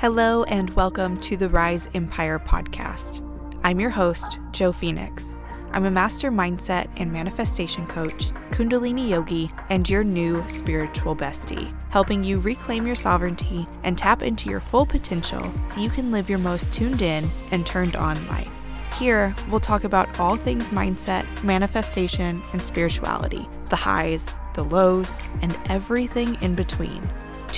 Hello, and welcome to the Rise Empire podcast. I'm your host, Jo Fenyx. I'm a master mindset and manifestation coach, Kundalini yogi, and your new spiritual bestie, helping you reclaim your sovereignty and tap into your full potential so you can live your most tuned in and turned on life. Here, we'll talk about all things mindset, manifestation, and spirituality the highs, the lows, and everything in between.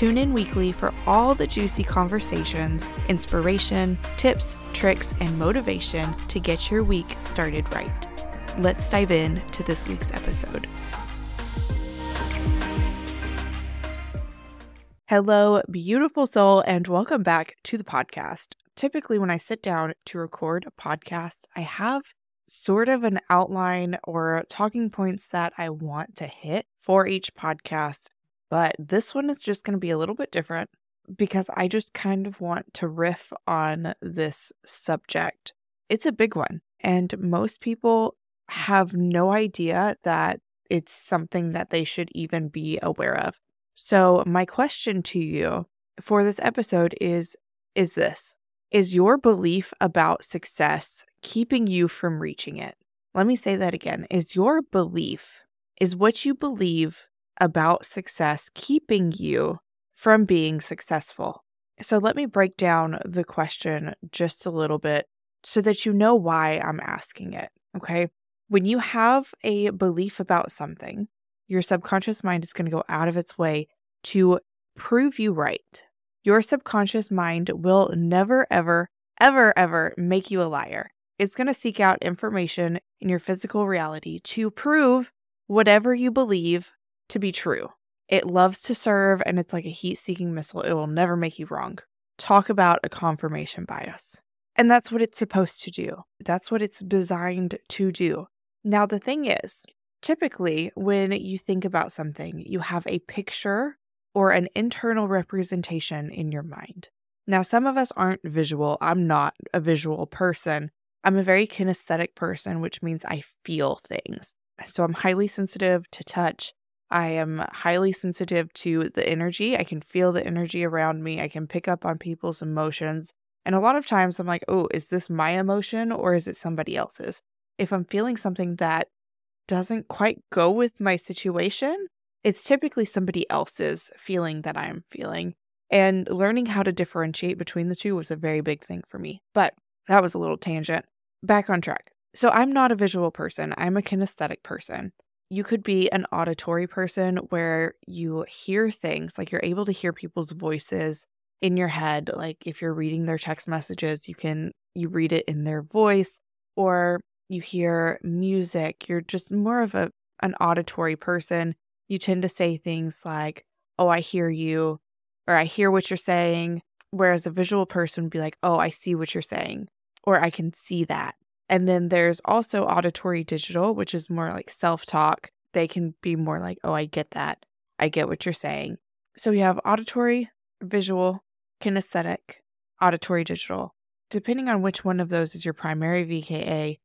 Tune in weekly for all the juicy conversations, inspiration, tips, tricks, and motivation to get your week started right. Let's dive in to this week's episode. Hello, beautiful soul, and welcome back to the podcast. Typically, when I sit down to record a podcast, I have sort of an outline or talking points that I want to hit for each podcast but this one is just going to be a little bit different because I just kind of want to riff on this subject. It's a big one, and most people have no idea that it's something that they should even be aware of. So, my question to you for this episode is is this Is your belief about success keeping you from reaching it? Let me say that again. Is your belief, is what you believe about success keeping you from being successful? So, let me break down the question just a little bit so that you know why I'm asking it. Okay. When you have a belief about something, your subconscious mind is going to go out of its way to prove you right. Your subconscious mind will never, ever, ever, ever make you a liar. It's going to seek out information in your physical reality to prove whatever you believe to be true. It loves to serve and it's like a heat seeking missile. It will never make you wrong. Talk about a confirmation bias. And that's what it's supposed to do. That's what it's designed to do. Now, the thing is, typically when you think about something, you have a picture or an internal representation in your mind. Now, some of us aren't visual. I'm not a visual person. I'm a very kinesthetic person, which means I feel things. So I'm highly sensitive to touch. I am highly sensitive to the energy. I can feel the energy around me. I can pick up on people's emotions. And a lot of times I'm like, oh, is this my emotion or is it somebody else's? If I'm feeling something that doesn't quite go with my situation, it's typically somebody else's feeling that I'm feeling. And learning how to differentiate between the two was a very big thing for me. But that was a little tangent. Back on track. So I'm not a visual person, I'm a kinesthetic person you could be an auditory person where you hear things, like you're able to hear people's voices in your head. Like if you're reading their text messages, you can you read it in their voice or you hear music. You're just more of a an auditory person. You tend to say things like, "Oh, I hear you," or "I hear what you're saying." Whereas a visual person would be like, "Oh, I see what you're saying," or "I can see that." And then there's also auditory digital, which is more like self talk. They can be more like, oh, I get that. I get what you're saying. So we have auditory, visual, kinesthetic, auditory digital. Depending on which one of those is your primary VKA,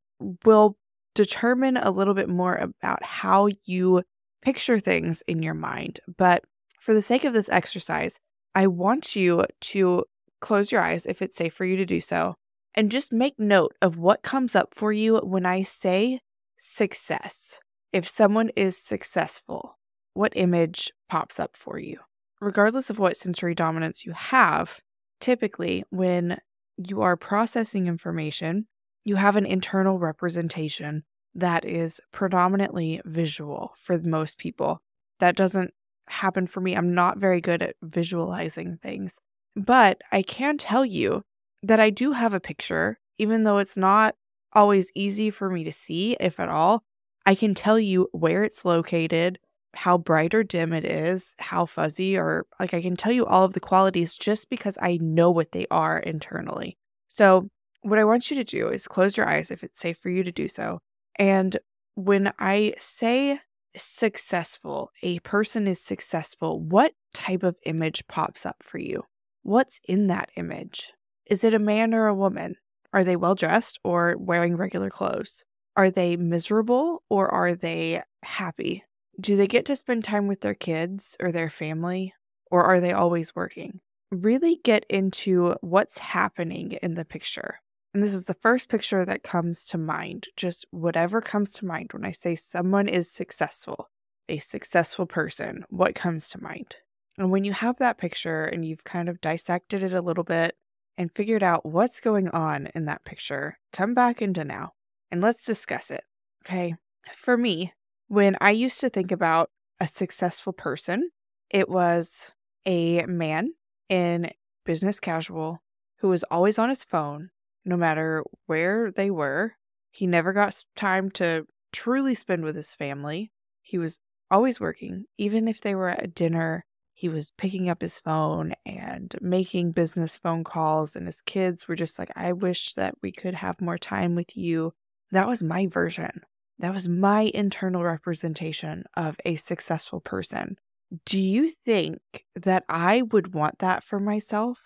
will determine a little bit more about how you picture things in your mind. But for the sake of this exercise, I want you to close your eyes if it's safe for you to do so and just make note of what comes up for you when I say success. If someone is successful, what image pops up for you? Regardless of what sensory dominance you have, typically when you are processing information, you have an internal representation that is predominantly visual for most people. That doesn't happen for me. I'm not very good at visualizing things. But I can tell you that I do have a picture, even though it's not always easy for me to see, if at all. I can tell you where it's located, how bright or dim it is, how fuzzy, or like I can tell you all of the qualities just because I know what they are internally. So, what I want you to do is close your eyes if it's safe for you to do so. And when I say successful, a person is successful, what type of image pops up for you? What's in that image? Is it a man or a woman? Are they well dressed or wearing regular clothes? Are they miserable or are they happy? Do they get to spend time with their kids or their family? Or are they always working? really get into what's happening in the picture. And this is the first picture that comes to mind, just whatever comes to mind when I say someone is successful, a successful person, what comes to mind? And when you have that picture and you've kind of dissected it a little bit and figured out what's going on in that picture, come back into now and let's discuss it. Okay. For me, when I used to think about a successful person, it was a man in business casual who was always on his phone, no matter where they were. He never got time to truly spend with his family. He was always working. Even if they were at dinner, he was picking up his phone and making business phone calls. And his kids were just like, I wish that we could have more time with you. That was my version. That was my internal representation of a successful person. Do you think that I would want that for myself?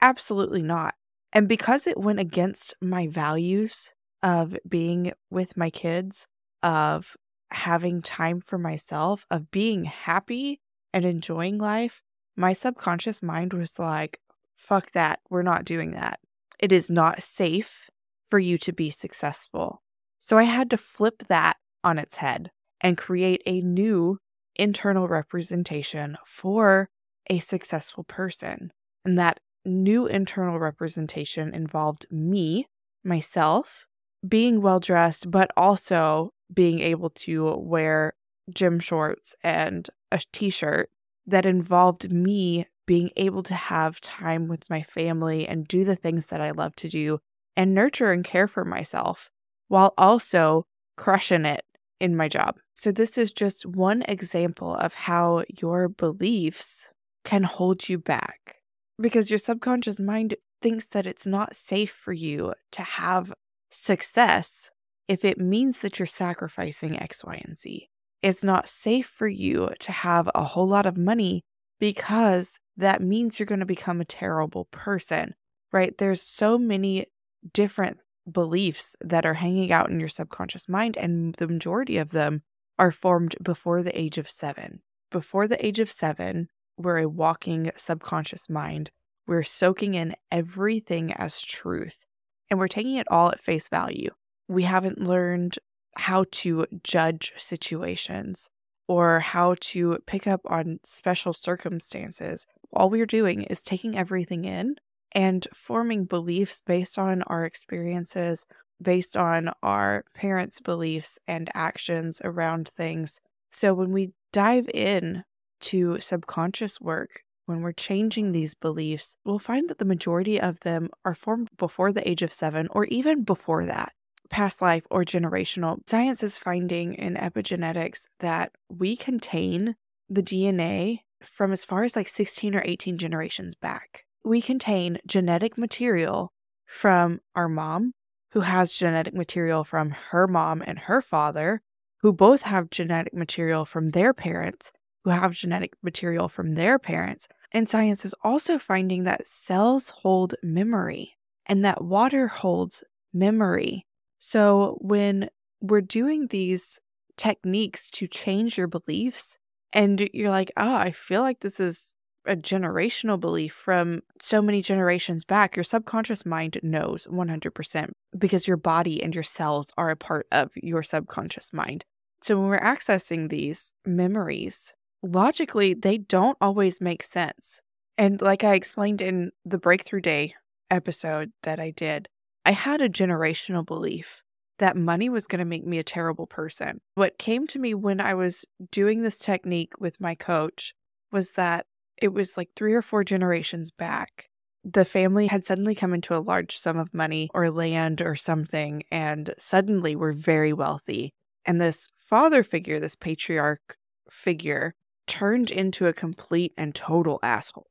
Absolutely not. And because it went against my values of being with my kids, of having time for myself, of being happy and enjoying life, my subconscious mind was like, fuck that. We're not doing that. It is not safe for you to be successful. So I had to flip that on its head and create a new internal representation for a successful person. And that new internal representation involved me, myself, being well dressed, but also being able to wear gym shorts and a t shirt that involved me being able to have time with my family and do the things that I love to do and nurture and care for myself while also crushing it in my job. So, this is just one example of how your beliefs can hold you back because your subconscious mind thinks that it's not safe for you to have success if it means that you're sacrificing X, Y, and Z. It's not safe for you to have a whole lot of money because that means you're going to become a terrible person, right? There's so many different beliefs that are hanging out in your subconscious mind, and the majority of them are formed before the age of seven. Before the age of seven, we're a walking subconscious mind. We're soaking in everything as truth and we're taking it all at face value. We haven't learned how to judge situations or how to pick up on special circumstances. All we're doing is taking everything in and forming beliefs based on our experiences, based on our parents' beliefs and actions around things. So when we dive in to subconscious work, when we're changing these beliefs, we'll find that the majority of them are formed before the age of seven or even before that, past life or generational. Science is finding in epigenetics that we contain the DNA from as far as like 16 or 18 generations back we contain genetic material from our mom, who has genetic material from her mom and her father, who both have genetic material from their parents, who have genetic material from their parents. And science is also finding that cells hold memory and that water holds memory. So when we're doing these techniques to change your beliefs, and you're like, oh, I feel like this is a generational belief from so many generations back, your subconscious mind knows 100% because your body and your cells are a part of your subconscious mind. So when we're accessing these memories, logically, they don't always make sense. And like I explained in the Breakthrough Day episode that I did, I had a generational belief that money was going to make me a terrible person. What came to me when I was doing this technique with my coach was that it was like three or four generations back. The family had suddenly come into a large sum of money or land or something, and suddenly were very wealthy. And this father figure, this patriarch figure, turned into a complete and total asshole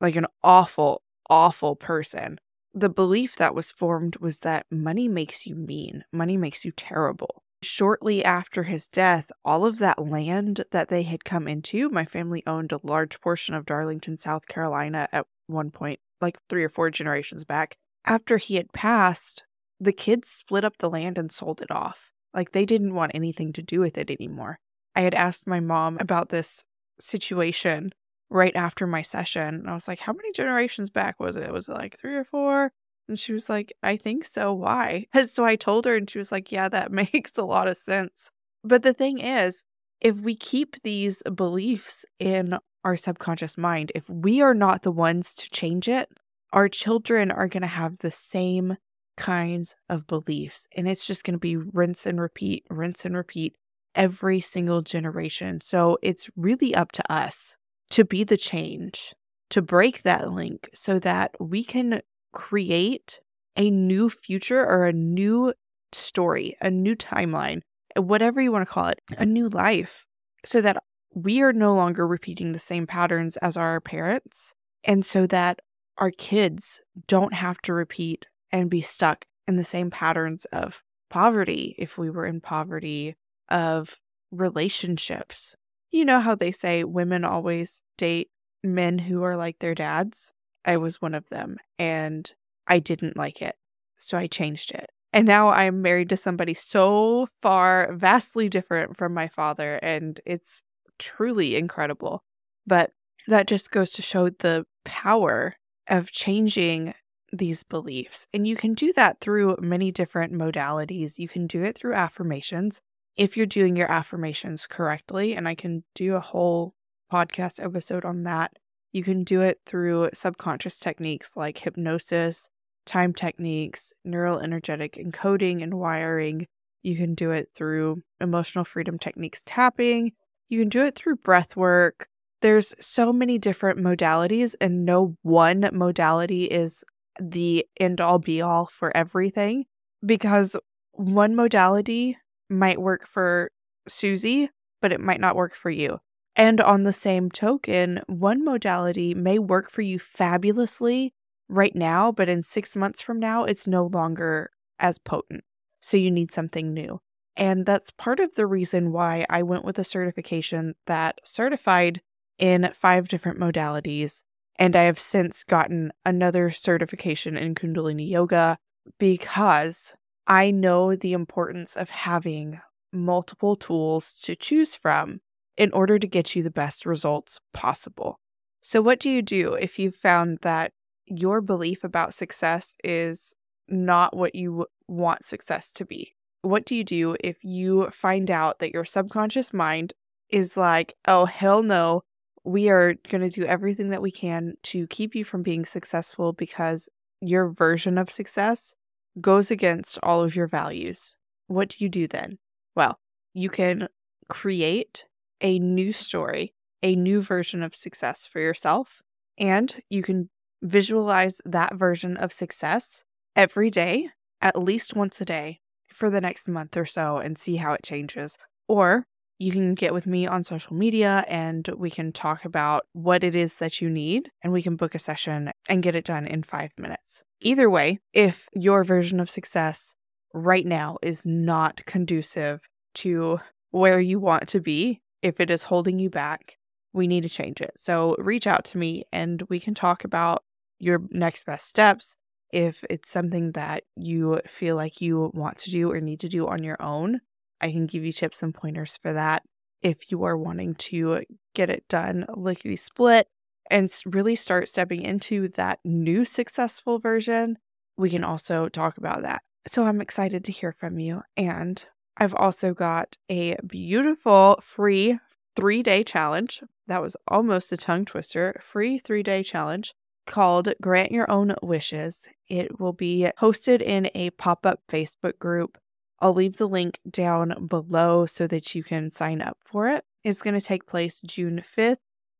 like an awful, awful person. The belief that was formed was that money makes you mean, money makes you terrible shortly after his death, all of that land that they had come into, my family owned a large portion of Darlington, South Carolina at one point, like three or four generations back. After he had passed, the kids split up the land and sold it off. Like they didn't want anything to do with it anymore. I had asked my mom about this situation right after my session. And I was like, How many generations back was it? Was it like three or four? And she was like, I think so. Why? So I told her, and she was like, Yeah, that makes a lot of sense. But the thing is, if we keep these beliefs in our subconscious mind, if we are not the ones to change it, our children are going to have the same kinds of beliefs. And it's just going to be rinse and repeat, rinse and repeat every single generation. So it's really up to us to be the change, to break that link so that we can create a new future or a new story, a new timeline, uh, whatever you want to call it, a mm-hmm. new life, so that we are no longer repeating the same patterns as our parents. And so that our kids don't have to repeat and be stuck in the same patterns of poverty if we were in poverty, of relationships. You know how they say women always date men who are like their dads? I was one of them and I didn't like it. So I changed it. And now I'm married to somebody so far, vastly different from my father. And it's truly incredible. But that just goes to show the power of changing these beliefs. And you can do that through many different modalities. You can do it through affirmations if you're doing your affirmations correctly. And I can do a whole podcast episode on that. You can do it through subconscious techniques like hypnosis, time techniques, neural energetic encoding and wiring. You can do it through emotional freedom techniques tapping. You can do it through breath work. There's so many different modalities, and no one modality is the end all be all for everything because one modality might work for Susie, but it might not work for you. And on the same token, one modality may work for you fabulously right now, but in six months from now, it's no longer as potent. So you need something new. And that's part of the reason why I went with a certification that certified in five different modalities. And I have since gotten another certification in Kundalini Yoga because I know the importance of having multiple tools to choose from in order to get you the best results possible. So, what do you do if you've found that your belief about success is not what you want success to be. What do you do if you find out that your subconscious mind is like, oh, hell no, we are going to do everything that we can to keep you from being successful because your version of success goes against all of your values? What do you do then? Well, you can create a new story, a new version of success for yourself, and you can visualize that version of success every day, at least once a day for the next month or so and see how it changes. Or you can get with me on social media and we can talk about what it is that you need and we can book a session and get it done in five minutes. Either way, if your version of success right now is not conducive to where you want to be, if it is holding you back, we need to change it. So reach out to me and we can talk about your next best steps. If it's something that you feel like you want to do or need to do on your own, I can give you tips and pointers for that. If you are wanting to get it done lickety split and really start stepping into that new successful version, we can also talk about that. So I'm excited to hear from you. And I've also got a beautiful free three day challenge. That was almost a tongue twister. Free three day challenge called Grant Your Own Wishes. It will be hosted in a pop up Facebook group. I'll leave the link down below so that you can sign up for it. It's going to take place June 5th,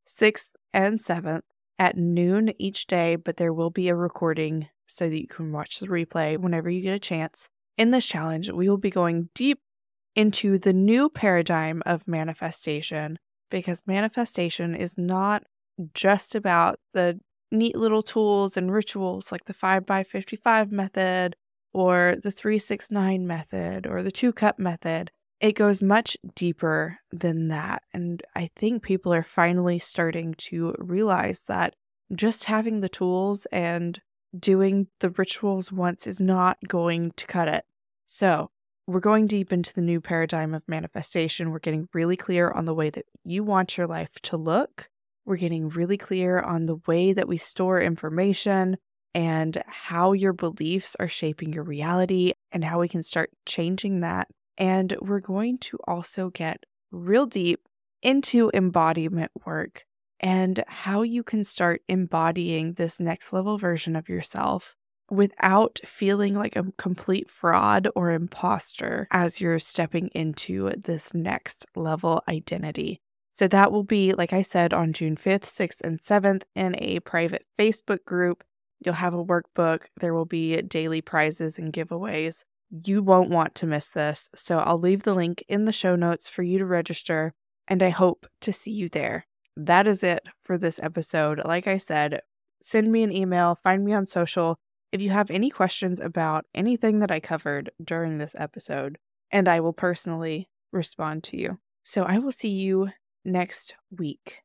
6th, and 7th at noon each day, but there will be a recording so that you can watch the replay whenever you get a chance. In this challenge, we will be going deep into the new paradigm of manifestation because manifestation is not just about the neat little tools and rituals like the 5x55 method or the 369 method or the two cup method. It goes much deeper than that. And I think people are finally starting to realize that just having the tools and doing the rituals once is not going to cut it. So, we're going deep into the new paradigm of manifestation. We're getting really clear on the way that you want your life to look We're getting really clear on the way that we store information and how your beliefs are shaping your reality and how we can start changing that. And we're going to also get real deep into embodiment work and how you can start embodying this next level version of yourself without feeling like a complete fraud or imposter as you're stepping into this next level identity. So that will be, like I said, on June 5th, 6th, and 7th in a private Facebook group. You'll have a workbook. There will be daily prizes and giveaways. You won't want to miss this. So I'll leave the link in the show notes for you to register, and I hope to see you there. That is it for this episode. Like I said, send me an email, find me on social if you have any questions about anything that I covered during this episode, and I will personally respond to you. So I will see you next week.